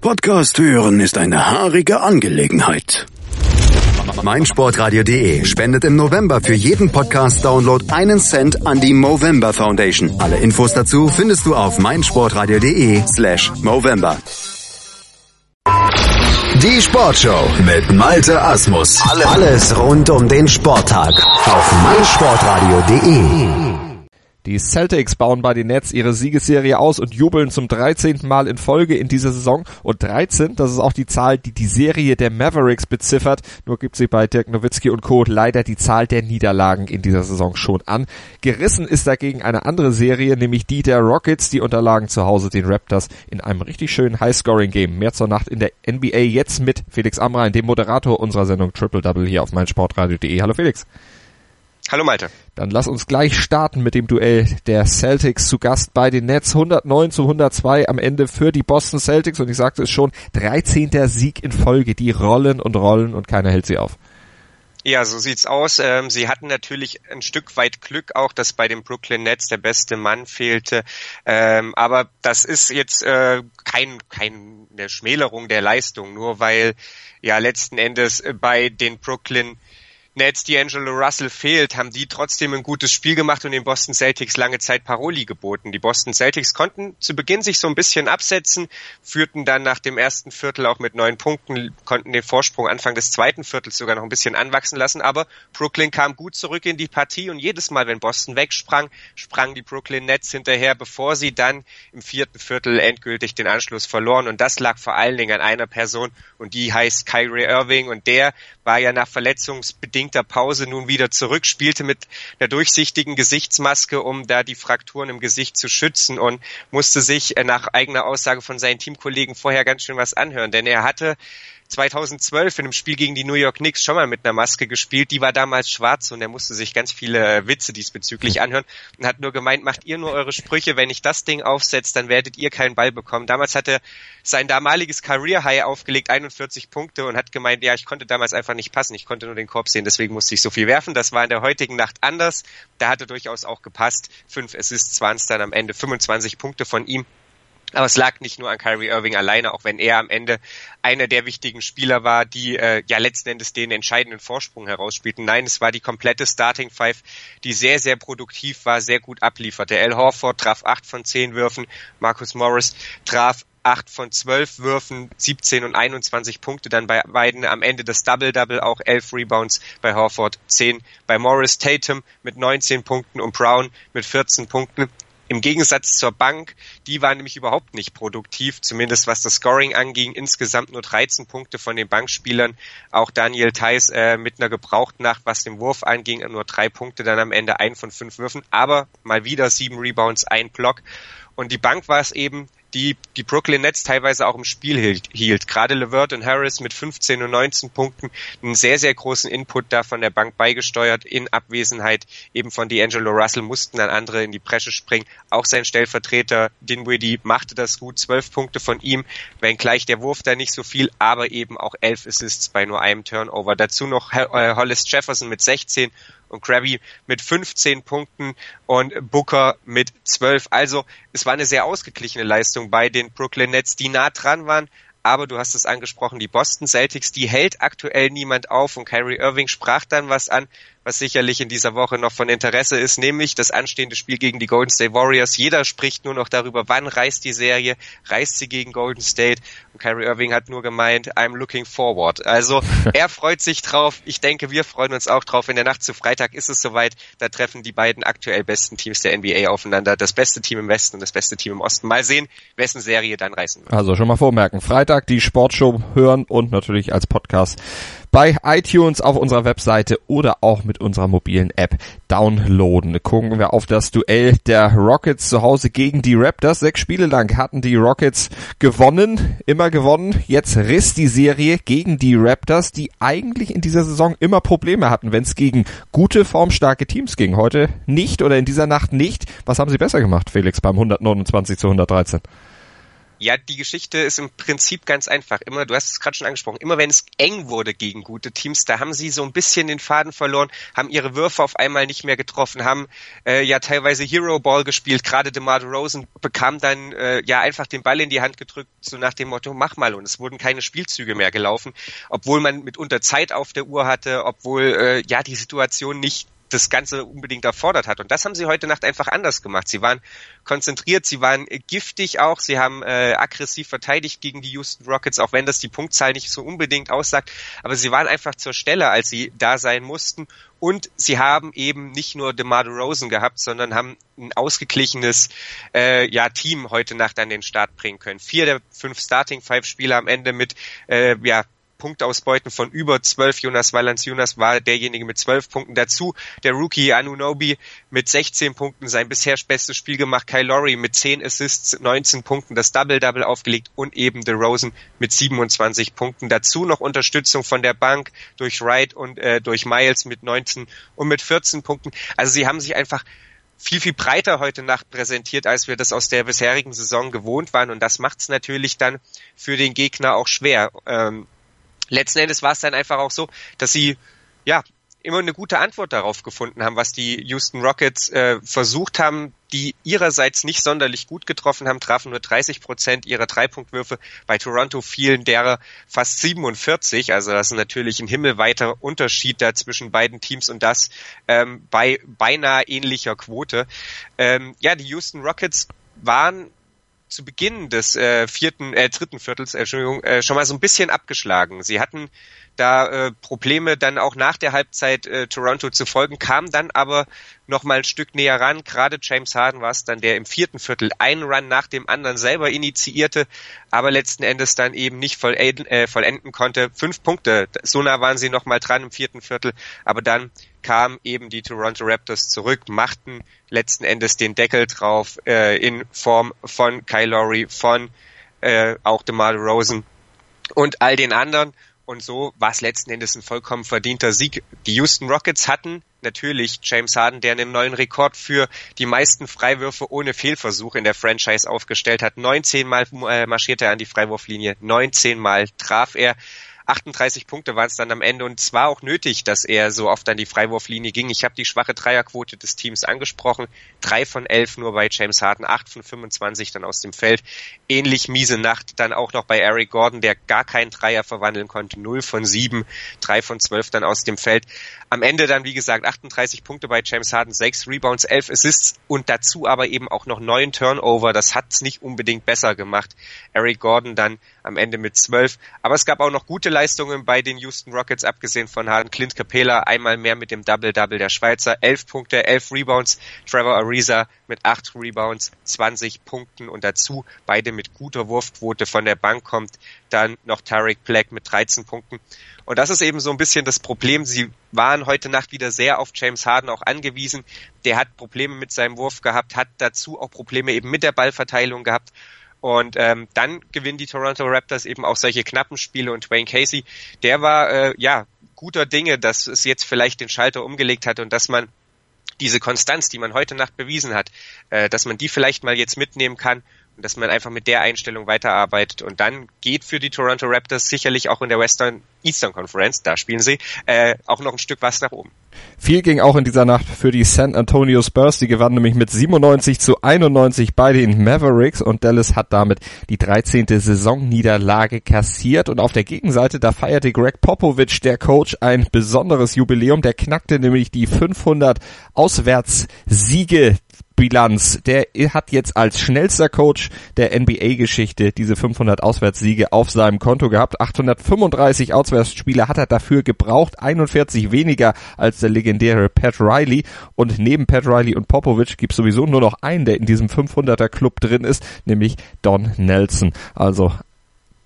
Podcast hören ist eine haarige Angelegenheit. meinsportradio.de spendet im November für jeden Podcast-Download einen Cent an die Movember Foundation. Alle Infos dazu findest du auf meinsportradio.de slash Movember. Die Sportshow mit Malte Asmus. Alles rund um den Sporttag auf meinsportradio.de. Die Celtics bauen bei den Nets ihre Siegesserie aus und jubeln zum 13. Mal in Folge in dieser Saison. Und 13, das ist auch die Zahl, die die Serie der Mavericks beziffert. Nur gibt sie bei Dirk Nowitzki und Co. leider die Zahl der Niederlagen in dieser Saison schon an. Gerissen ist dagegen eine andere Serie, nämlich die der Rockets. Die unterlagen zu Hause den Raptors in einem richtig schönen High-Scoring-Game. Mehr zur Nacht in der NBA jetzt mit Felix Amrain, dem Moderator unserer Sendung Triple Double hier auf meinsportradio.de. Hallo Felix. Hallo Malte. Dann lass uns gleich starten mit dem Duell der Celtics zu Gast bei den Nets. 109 zu 102 am Ende für die Boston Celtics und ich sagte es schon, 13. Sieg in Folge. Die rollen und rollen und keiner hält sie auf. Ja, so sieht's aus. Ähm, sie hatten natürlich ein Stück weit Glück auch, dass bei den Brooklyn Nets der beste Mann fehlte. Ähm, aber das ist jetzt äh, kein, keine Schmälerung der Leistung, nur weil ja letzten Endes bei den Brooklyn Nets D'Angelo Russell fehlt, haben die trotzdem ein gutes Spiel gemacht und den Boston Celtics lange Zeit Paroli geboten. Die Boston Celtics konnten zu Beginn sich so ein bisschen absetzen, führten dann nach dem ersten Viertel auch mit neun Punkten, konnten den Vorsprung Anfang des zweiten Viertels sogar noch ein bisschen anwachsen lassen, aber Brooklyn kam gut zurück in die Partie und jedes Mal, wenn Boston wegsprang, sprangen die Brooklyn Nets hinterher, bevor sie dann im vierten Viertel endgültig den Anschluss verloren. Und das lag vor allen Dingen an einer Person und die heißt Kyrie Irving. Und der war ja nach verletzungsbedingter Pause nun wieder zurück, spielte mit einer durchsichtigen Gesichtsmaske, um da die Frakturen im Gesicht zu schützen und musste sich äh, nach eigener Aussage von seinen Teamkollegen vorher ganz schön was anhören, denn er hatte 2012 in einem Spiel gegen die New York Knicks schon mal mit einer Maske gespielt. Die war damals schwarz und er musste sich ganz viele Witze diesbezüglich anhören und hat nur gemeint, macht ihr nur eure Sprüche, wenn ich das Ding aufsetzt, dann werdet ihr keinen Ball bekommen. Damals hatte sein damaliges Career High aufgelegt, 41 Punkte und hat gemeint, ja, ich konnte damals einfach nicht passen, ich konnte nur den Korb sehen, deswegen musste ich so viel werfen. Das war in der heutigen Nacht anders. Da hatte durchaus auch gepasst. Fünf Assists waren es dann am Ende, 25 Punkte von ihm. Aber es lag nicht nur an Kyrie Irving alleine, auch wenn er am Ende einer der wichtigen Spieler war, die äh, ja letzten Endes den entscheidenden Vorsprung herausspielten. Nein, es war die komplette Starting Five, die sehr, sehr produktiv war, sehr gut ablieferte. Al Horford traf acht von zehn Würfen, Marcus Morris traf acht von zwölf Würfen, 17 und 21 Punkte dann bei beiden. Am Ende das Double-Double, auch elf Rebounds bei Horford, 10 bei Morris Tatum mit 19 Punkten und Brown mit 14 Punkten. Im Gegensatz zur Bank, die war nämlich überhaupt nicht produktiv, zumindest was das Scoring anging. Insgesamt nur 13 Punkte von den Bankspielern. Auch Daniel Theiss äh, mit einer Gebrauchtnacht, was den Wurf anging, nur drei Punkte dann am Ende, ein von fünf Würfen. Aber mal wieder sieben Rebounds, ein Block. Und die Bank war es eben, die die Brooklyn Nets teilweise auch im Spiel hielt. hielt. Gerade Levert und Harris mit 15 und 19 Punkten einen sehr, sehr großen Input da von der Bank beigesteuert. In Abwesenheit eben von D'Angelo Russell mussten dann andere in die Bresche springen. Auch sein Stellvertreter Dinwiddie machte das gut. Zwölf Punkte von ihm, wenngleich der Wurf da nicht so viel, aber eben auch elf Assists bei nur einem Turnover. Dazu noch äh, Hollis Jefferson mit 16 und Krabby mit 15 Punkten und Booker mit 12. Also es war eine sehr ausgeglichene Leistung bei den Brooklyn Nets, die nah dran waren. Aber du hast es angesprochen, die Boston Celtics, die hält aktuell niemand auf und Kyrie Irving sprach dann was an, was sicherlich in dieser Woche noch von Interesse ist, nämlich das anstehende Spiel gegen die Golden State Warriors. Jeder spricht nur noch darüber, wann reist die Serie, reist sie gegen Golden State. Und Kyrie Irving hat nur gemeint, I'm looking forward. Also er freut sich drauf. Ich denke, wir freuen uns auch drauf. In der Nacht zu Freitag ist es soweit. Da treffen die beiden aktuell besten Teams der NBA aufeinander. Das beste Team im Westen und das beste Team im Osten. Mal sehen, wessen Serie dann reißen wird. Also schon mal vormerken. Freitag die Sportshow hören und natürlich als Podcast bei iTunes auf unserer Webseite oder auch mit unserer mobilen App downloaden. Gucken wir auf das Duell der Rockets zu Hause gegen die Raptors. Sechs Spiele lang hatten die Rockets gewonnen, immer gewonnen. Jetzt riss die Serie gegen die Raptors, die eigentlich in dieser Saison immer Probleme hatten, wenn es gegen gute, formstarke Teams ging. Heute nicht oder in dieser Nacht nicht. Was haben sie besser gemacht, Felix, beim 129 zu 113? Ja, die Geschichte ist im Prinzip ganz einfach. Immer, du hast es gerade schon angesprochen, immer wenn es eng wurde gegen gute Teams, da haben sie so ein bisschen den Faden verloren, haben ihre Würfe auf einmal nicht mehr getroffen, haben äh, ja teilweise Hero Ball gespielt. Gerade DeMar Rosen bekam dann äh, ja einfach den Ball in die Hand gedrückt, so nach dem Motto, mach mal. Und es wurden keine Spielzüge mehr gelaufen, obwohl man mitunter Zeit auf der Uhr hatte, obwohl äh, ja die Situation nicht das Ganze unbedingt erfordert hat. Und das haben sie heute Nacht einfach anders gemacht. Sie waren konzentriert, sie waren giftig auch, sie haben äh, aggressiv verteidigt gegen die Houston Rockets, auch wenn das die Punktzahl nicht so unbedingt aussagt. Aber sie waren einfach zur Stelle, als sie da sein mussten. Und sie haben eben nicht nur DeMar Rosen gehabt, sondern haben ein ausgeglichenes äh, ja, Team heute Nacht an den Start bringen können. Vier der fünf Starting Five Spieler am Ende mit äh, ja, Punktausbeuten von über zwölf. Jonas Valanciunas war derjenige mit zwölf Punkten dazu. Der Rookie Anunobi mit 16 Punkten sein bisher bestes Spiel gemacht. Kyle Lowry mit 10 Assists, 19 Punkten, das Double-Double aufgelegt und eben The Rosen mit 27 Punkten. Dazu noch Unterstützung von der Bank durch Wright und äh, durch Miles mit 19 und mit 14 Punkten. Also sie haben sich einfach viel, viel breiter heute Nacht präsentiert, als wir das aus der bisherigen Saison gewohnt waren. Und das macht es natürlich dann für den Gegner auch schwer. Ähm, letzten Endes war es dann einfach auch so, dass sie ja immer eine gute Antwort darauf gefunden haben, was die Houston Rockets äh, versucht haben, die ihrerseits nicht sonderlich gut getroffen haben, trafen nur 30 Prozent ihrer Dreipunktwürfe. Bei Toronto fielen derer fast 47. Also das ist natürlich ein himmelweiter Unterschied da zwischen beiden Teams und das ähm, bei beinahe ähnlicher Quote. Ähm, ja, die Houston Rockets waren zu Beginn des äh, vierten, äh, dritten Viertels, äh, Entschuldigung, äh, schon mal so ein bisschen abgeschlagen. Sie hatten da äh, Probleme dann auch nach der Halbzeit äh, Toronto zu folgen, kamen dann aber noch mal ein Stück näher ran. Gerade James Harden war es dann, der im vierten Viertel einen Run nach dem anderen selber initiierte, aber letzten Endes dann eben nicht vollenden, äh, vollenden konnte. Fünf Punkte, so nah waren sie noch mal dran im vierten Viertel, aber dann kamen eben die Toronto Raptors zurück, machten letzten Endes den Deckel drauf äh, in Form von Kyle Lowry, von äh, auch DeMar Rosen und all den anderen und so war es letzten Endes ein vollkommen verdienter Sieg. Die Houston Rockets hatten natürlich James Harden, der einen neuen Rekord für die meisten Freiwürfe ohne Fehlversuch in der Franchise aufgestellt hat. 19 Mal äh, marschierte er an die Freiwurflinie, 19 Mal traf er. 38 Punkte waren es dann am Ende und es war auch nötig, dass er so oft an die Freiwurflinie ging. Ich habe die schwache Dreierquote des Teams angesprochen. Drei von elf nur bei James Harden, acht von 25 dann aus dem Feld. Ähnlich miese Nacht dann auch noch bei Eric Gordon, der gar keinen Dreier verwandeln konnte. Null von sieben, drei von zwölf dann aus dem Feld. Am Ende dann, wie gesagt, 38 Punkte bei James Harden, sechs Rebounds, elf Assists und dazu aber eben auch noch neun Turnover. Das hat's nicht unbedingt besser gemacht. Eric Gordon dann am Ende mit zwölf. Aber es gab auch noch gute Leistungen bei den Houston Rockets, abgesehen von Harden. Clint Capela einmal mehr mit dem Double-Double der Schweizer. Elf Punkte, elf Rebounds. Trevor Ariza mit acht Rebounds, 20 Punkten und dazu beide mit guter Wurfquote von der Bank kommt. Dann noch Tarek Black mit 13 Punkten. Und das ist eben so ein bisschen das Problem. Sie waren heute Nacht wieder sehr auf James Harden auch angewiesen. Der hat Probleme mit seinem Wurf gehabt, hat dazu auch Probleme eben mit der Ballverteilung gehabt. Und ähm, dann gewinnen die Toronto Raptors eben auch solche knappen Spiele und Wayne Casey, der war äh, ja guter Dinge, dass es jetzt vielleicht den Schalter umgelegt hat und dass man diese Konstanz, die man heute Nacht bewiesen hat, äh, dass man die vielleicht mal jetzt mitnehmen kann und dass man einfach mit der Einstellung weiterarbeitet und dann geht für die Toronto Raptors sicherlich auch in der Western Eastern Conference, da spielen sie, äh, auch noch ein Stück was nach oben. Viel ging auch in dieser Nacht für die San Antonio Spurs. Die gewannen nämlich mit 97 zu 91 bei den Mavericks und Dallas hat damit die 13. Saisonniederlage kassiert. Und auf der Gegenseite, da feierte Greg Popovich, der Coach, ein besonderes Jubiläum. Der knackte nämlich die 500 Auswärtssiege Bilanz. Der hat jetzt als schnellster Coach der NBA-Geschichte diese 500 Auswärtssiege auf seinem Konto gehabt. 835 Auswärtsspiele hat er dafür gebraucht, 41 weniger als der legendäre Pat Riley. Und neben Pat Riley und Popovich gibt es sowieso nur noch einen, der in diesem 500er Club drin ist, nämlich Don Nelson. Also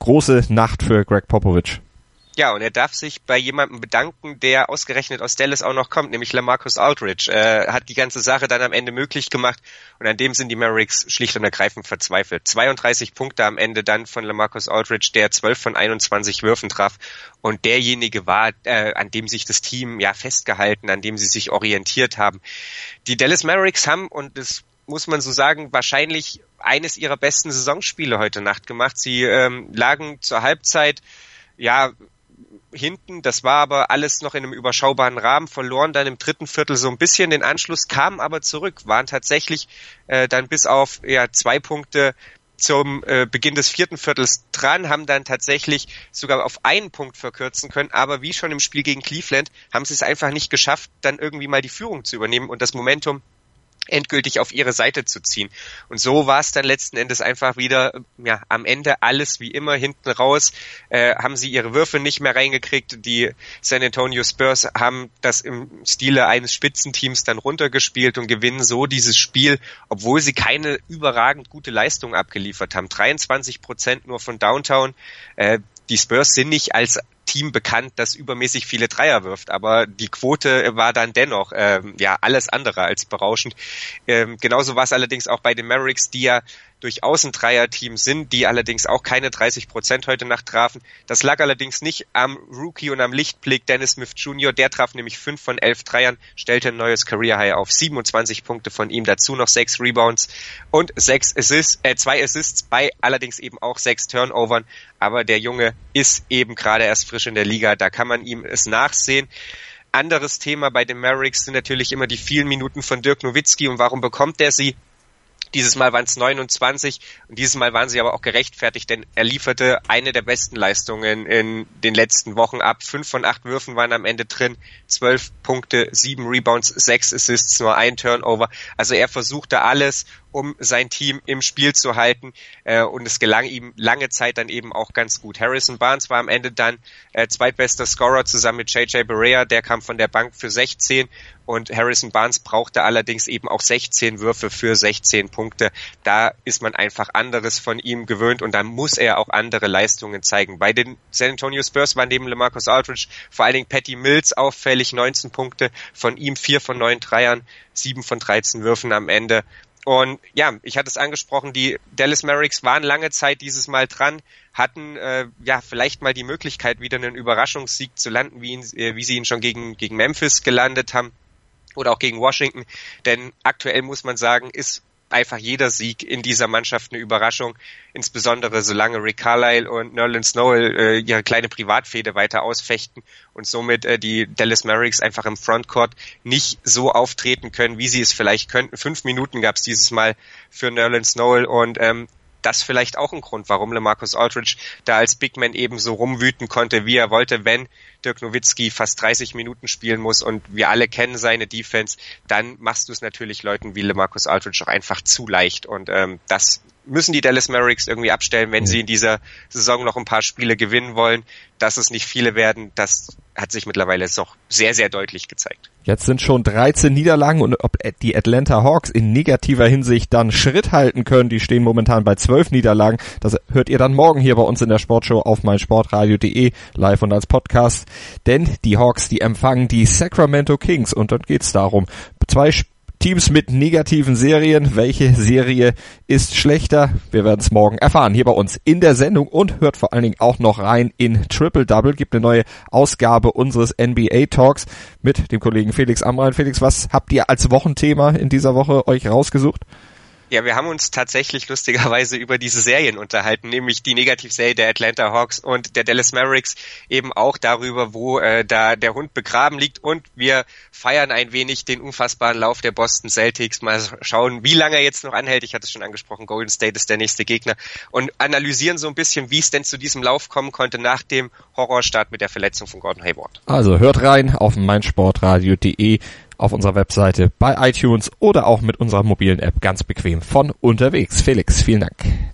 große Nacht für Greg Popovich. Ja, und er darf sich bei jemandem bedanken, der ausgerechnet aus Dallas auch noch kommt, nämlich Lamarcus Aldridge. Äh, hat die ganze Sache dann am Ende möglich gemacht und an dem sind die Mavericks schlicht und ergreifend verzweifelt. 32 Punkte am Ende dann von Lamarcus Aldridge, der 12 von 21 Würfen traf und derjenige war, äh, an dem sich das Team ja festgehalten, an dem sie sich orientiert haben. Die Dallas Mavericks haben, und das muss man so sagen, wahrscheinlich eines ihrer besten Saisonspiele heute Nacht gemacht. Sie ähm, lagen zur Halbzeit ja hinten. Das war aber alles noch in einem überschaubaren Rahmen, verloren dann im dritten Viertel so ein bisschen den Anschluss, kamen aber zurück, waren tatsächlich äh, dann bis auf ja, zwei Punkte zum äh, Beginn des vierten Viertels dran, haben dann tatsächlich sogar auf einen Punkt verkürzen können, aber wie schon im Spiel gegen Cleveland haben sie es einfach nicht geschafft, dann irgendwie mal die Führung zu übernehmen und das Momentum endgültig auf ihre Seite zu ziehen. Und so war es dann letzten Endes einfach wieder, ja, am Ende alles wie immer hinten raus, äh, haben sie ihre Würfe nicht mehr reingekriegt. Die San Antonio Spurs haben das im Stile eines Spitzenteams dann runtergespielt und gewinnen so dieses Spiel, obwohl sie keine überragend gute Leistung abgeliefert haben. 23 Prozent nur von Downtown. Äh, die Spurs sind nicht als Team bekannt, das übermäßig viele Dreier wirft, aber die Quote war dann dennoch ähm, ja alles andere als berauschend. Ähm, genauso war es allerdings auch bei den Mavericks, die ja durchaus ein Dreierteam sind, die allerdings auch keine 30 Prozent heute Nacht trafen. Das lag allerdings nicht am Rookie und am Lichtblick Dennis Smith Jr. Der traf nämlich fünf von elf Dreiern, stellte ein neues Career High auf 27 Punkte von ihm, dazu noch sechs Rebounds und sechs Assists, äh, zwei Assists bei allerdings eben auch sechs Turnovern. Aber der Junge ist eben gerade erst frisch in der Liga, da kann man ihm es nachsehen anderes Thema bei den Mavericks sind natürlich immer die vielen Minuten von Dirk Nowitzki und warum bekommt er sie? Dieses Mal waren es 29 und dieses Mal waren sie aber auch gerechtfertigt, denn er lieferte eine der besten Leistungen in den letzten Wochen ab. Fünf von acht Würfen waren am Ende drin, zwölf Punkte, sieben Rebounds, sechs Assists, nur ein Turnover. Also er versuchte alles um sein Team im Spiel zu halten. Äh, und es gelang ihm lange Zeit dann eben auch ganz gut. Harrison Barnes war am Ende dann äh, zweitbester Scorer zusammen mit JJ Barea. Der kam von der Bank für 16 und Harrison Barnes brauchte allerdings eben auch 16 Würfe für 16 Punkte. Da ist man einfach anderes von ihm gewöhnt und da muss er auch andere Leistungen zeigen. Bei den San Antonio Spurs war neben LeMarcus Aldridge vor allen Dingen Patty Mills auffällig, 19 Punkte, von ihm 4 von 9 Dreiern, 7 von 13 Würfen am Ende. Und ja, ich hatte es angesprochen, die Dallas Mavericks waren lange Zeit dieses Mal dran, hatten äh, ja vielleicht mal die Möglichkeit, wieder einen Überraschungssieg zu landen, wie, ihn, äh, wie sie ihn schon gegen, gegen Memphis gelandet haben oder auch gegen Washington. Denn aktuell muss man sagen, ist einfach jeder Sieg in dieser Mannschaft eine Überraschung, insbesondere solange Rick Carlisle und Nerlens Noel äh, ihre kleine Privatfehde weiter ausfechten und somit äh, die Dallas Mavericks einfach im Frontcourt nicht so auftreten können, wie sie es vielleicht könnten. Fünf Minuten gab es dieses Mal für Nerlens Noel und ähm, das vielleicht auch ein Grund, warum LeMarcus Aldridge da als Big Man eben so rumwüten konnte, wie er wollte, wenn Dirk Nowitzki fast 30 Minuten spielen muss und wir alle kennen seine Defense, dann machst du es natürlich Leuten wie LeMarcus Aldridge auch einfach zu leicht. Und ähm, das müssen die Dallas Mavericks irgendwie abstellen, wenn mhm. sie in dieser Saison noch ein paar Spiele gewinnen wollen. Dass es nicht viele werden, das hat sich mittlerweile noch sehr, sehr deutlich gezeigt. Jetzt sind schon 13 Niederlagen und ob die Atlanta Hawks in negativer Hinsicht dann Schritt halten können, die stehen momentan bei 12 Niederlagen. Das hört ihr dann morgen hier bei uns in der Sportshow auf meinsportradio.de live und als Podcast. Denn die Hawks, die empfangen die Sacramento Kings und dort geht's darum, zwei Teams mit negativen Serien. Welche Serie ist schlechter? Wir werden es morgen erfahren hier bei uns in der Sendung und hört vor allen Dingen auch noch rein in Triple Double. Gibt eine neue Ausgabe unseres NBA Talks mit dem Kollegen Felix Amrein. Felix, was habt ihr als Wochenthema in dieser Woche euch rausgesucht? Ja, wir haben uns tatsächlich lustigerweise über diese Serien unterhalten, nämlich die Negativserie der Atlanta Hawks und der Dallas Mavericks, eben auch darüber, wo äh, da der Hund begraben liegt und wir feiern ein wenig den unfassbaren Lauf der Boston Celtics, mal schauen, wie lange er jetzt noch anhält. Ich hatte es schon angesprochen, Golden State ist der nächste Gegner und analysieren so ein bisschen, wie es denn zu diesem Lauf kommen konnte nach dem Horrorstart mit der Verletzung von Gordon Hayward. Also hört rein auf meinsportradio.de auf unserer Webseite, bei iTunes oder auch mit unserer mobilen App ganz bequem von unterwegs. Felix, vielen Dank.